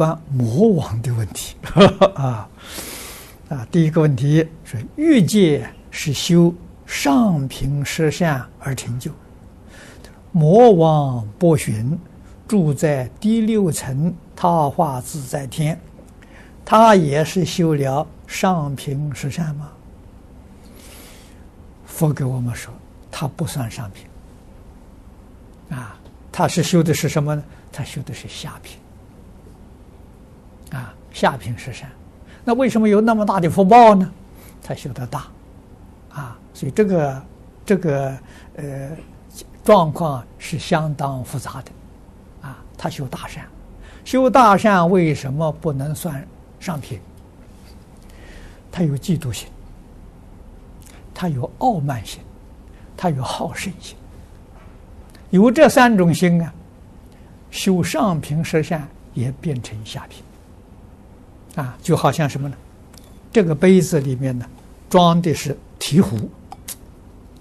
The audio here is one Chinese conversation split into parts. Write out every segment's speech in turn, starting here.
关魔王的问题 啊啊！第一个问题是欲界是修上品十善而成就，魔王波旬住在第六层他化自在天，他也是修了上品十善吗？佛给我们说，他不算上品啊，他是修的是什么呢？他修的是下品。啊，下品十善，那为什么有那么大的福报呢？他修得大，啊，所以这个这个呃状况是相当复杂的，啊，他修大善，修大善为什么不能算上品？他有嫉妒心，他有傲慢心，他有好胜心，有这三种心啊，修上品十善也变成下品。啊，就好像什么呢？这个杯子里面呢，装的是醍醐，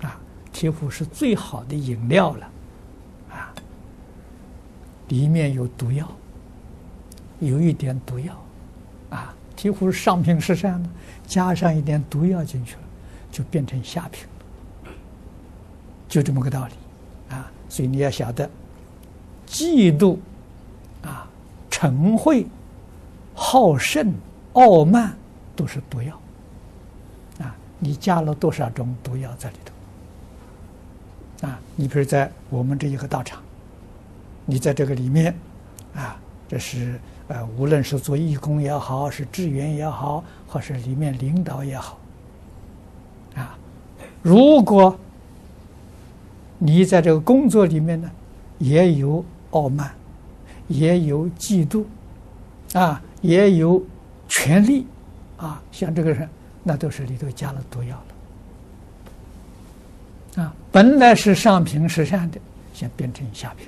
啊，醍醐是最好的饮料了，啊，里面有毒药，有一点毒药，啊，醍醐是上品十善的，加上一点毒药进去了，就变成下品。了，就这么个道理，啊，所以你要晓得，嫉妒，啊，嗔恚。好胜、傲慢都是毒药啊！你加了多少种毒药在里头啊？你比如在我们这一个道场，你在这个里面啊，这是呃，无论是做义工也好，是志愿也好，或是里面领导也好啊，如果你在这个工作里面呢，也有傲慢，也有嫉妒啊。也有权力啊，像这个人，那都是里头加了毒药了啊！本来是上品十善的，现变成下品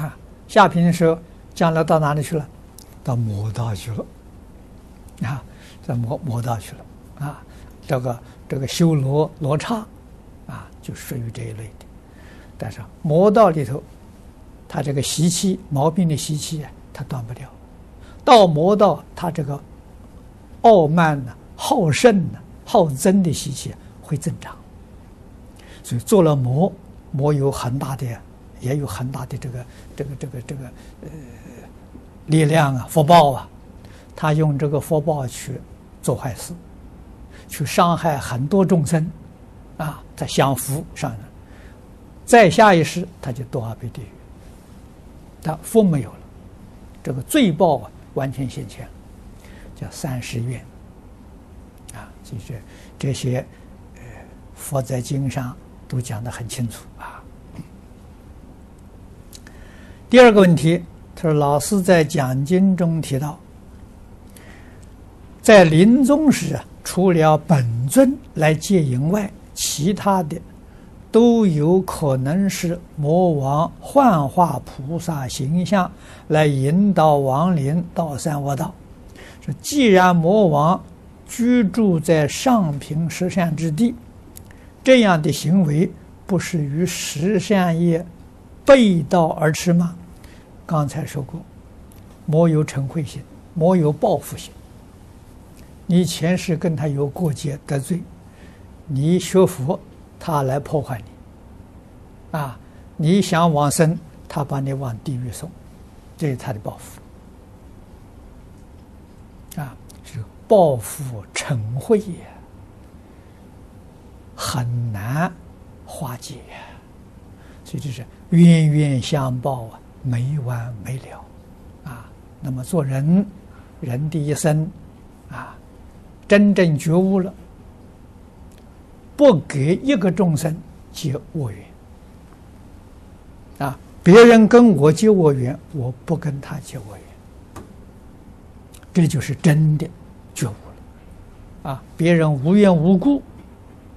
啊！下品的时候，将来到哪里去了？到魔道去了啊！在魔魔道去了啊！这个这个修罗罗刹啊，就属于这一类的。但是魔道里头，他这个习气毛病的习气啊。他断不掉，到魔道，他这个傲慢呢、好胜呢、好争的习气会增长，所以做了魔，魔有很大的，也有很大的这个这个这个这个呃力量啊、福报啊，他用这个福报去做坏事，去伤害很多众生啊，他享福上，再下一世他就堕阿鼻地狱，他福没有。这个罪报啊，完全现前，叫三十怨啊，就是这些呃，佛在经上都讲得很清楚啊。第二个问题，他说老师在讲经中提到，在临终时啊，除了本尊来接引外，其他的。都有可能是魔王幻化菩萨形象来引导亡灵到三恶道。说既然魔王居住在上品十善之地，这样的行为不是与十善业背道而驰吗？刚才说过，魔有嗔恚心，魔有报复心。你前世跟他有过节得罪，你学佛。他来破坏你，啊！你想往生，他把你往地狱送，这是他的报复，啊，是报复嗔恚也，很难化解，所以就是冤冤相报啊，没完没了，啊！那么做人，人的一生，啊，真正觉悟了。不给一个众生结恶缘啊！别人跟我结恶缘，我不跟他结恶缘，这就是真的觉悟了啊！别人无缘无故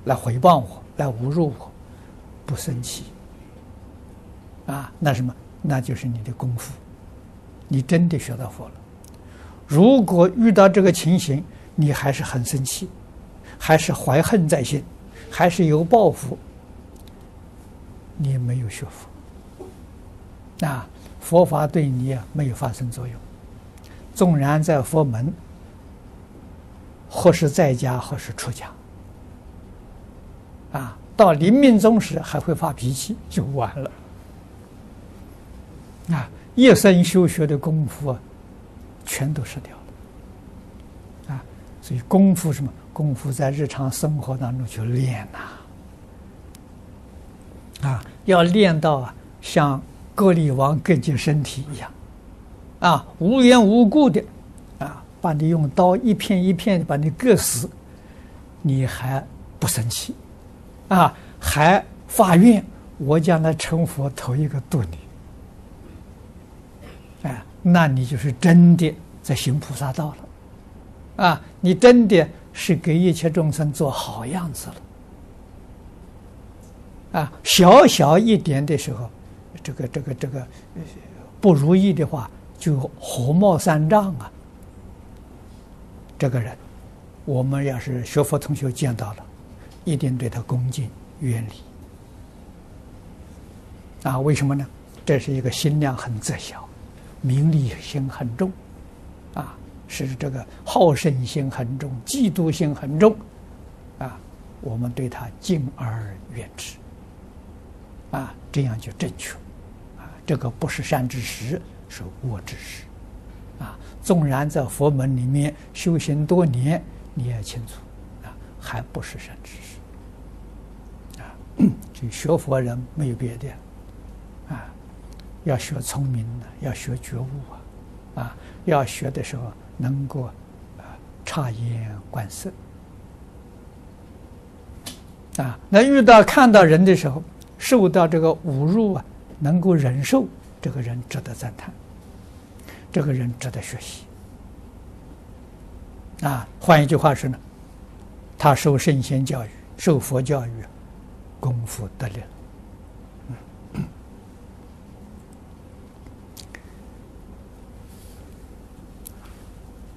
来回报我，来侮辱我，不生气啊！那什么？那就是你的功夫，你真的学到佛了。如果遇到这个情形，你还是很生气，还是怀恨在心。还是有报复，你没有学佛啊！佛法对你没有发生作用。纵然在佛门，或是在家，或是出家，啊，到临命终时还会发脾气，就完了。啊，一生修学的功夫啊，全都失掉了。啊，所以功夫什么？功夫在日常生活当中去练呐。啊，要练到，像割力王割尽身体一样。啊，无缘无故的，啊，把你用刀一片一片的把你割死，你还不生气，啊，还发愿，我将来成佛头一个度你，哎，那你就是真的在行菩萨道了，啊，你真的是给一切众生做好样子了，啊，小小一点的时候，这个这个这个不如意的话。就火冒三丈啊！这个人，我们要是学佛同学见到了，一定对他恭敬远离。啊，为什么呢？这是一个心量很窄小，名利心很重，啊，是这个好胜心很重，嫉妒心很重，啊，我们对他敬而远之，啊，这样就正确，啊，这个不是善知识。是恶知识，啊！纵然在佛门里面修行多年，你也清楚，啊，还不是善知识，啊！就学佛人没有别的，啊，要学聪明的，要学觉悟啊，啊，要学的时候能够啊察言观色，啊，那遇到看到人的时候，受到这个侮辱啊，能够忍受。这个人值得赞叹，这个人值得学习。啊，换一句话说呢，他受圣贤教育，受佛教育，功夫得力了。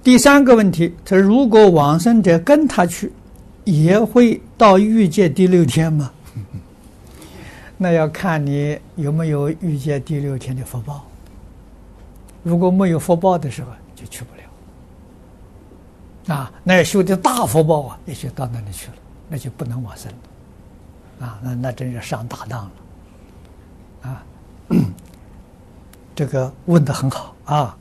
第三个问题，他如果往生者跟他去，也会到欲界第六天吗？那要看你有没有欲界第六天的福报。如果没有福报的时候，就去不了。啊，那要修的大福报啊，也就到那里去了，那就不能往生了。啊，那那真是上大当了。啊，这个问的很好啊。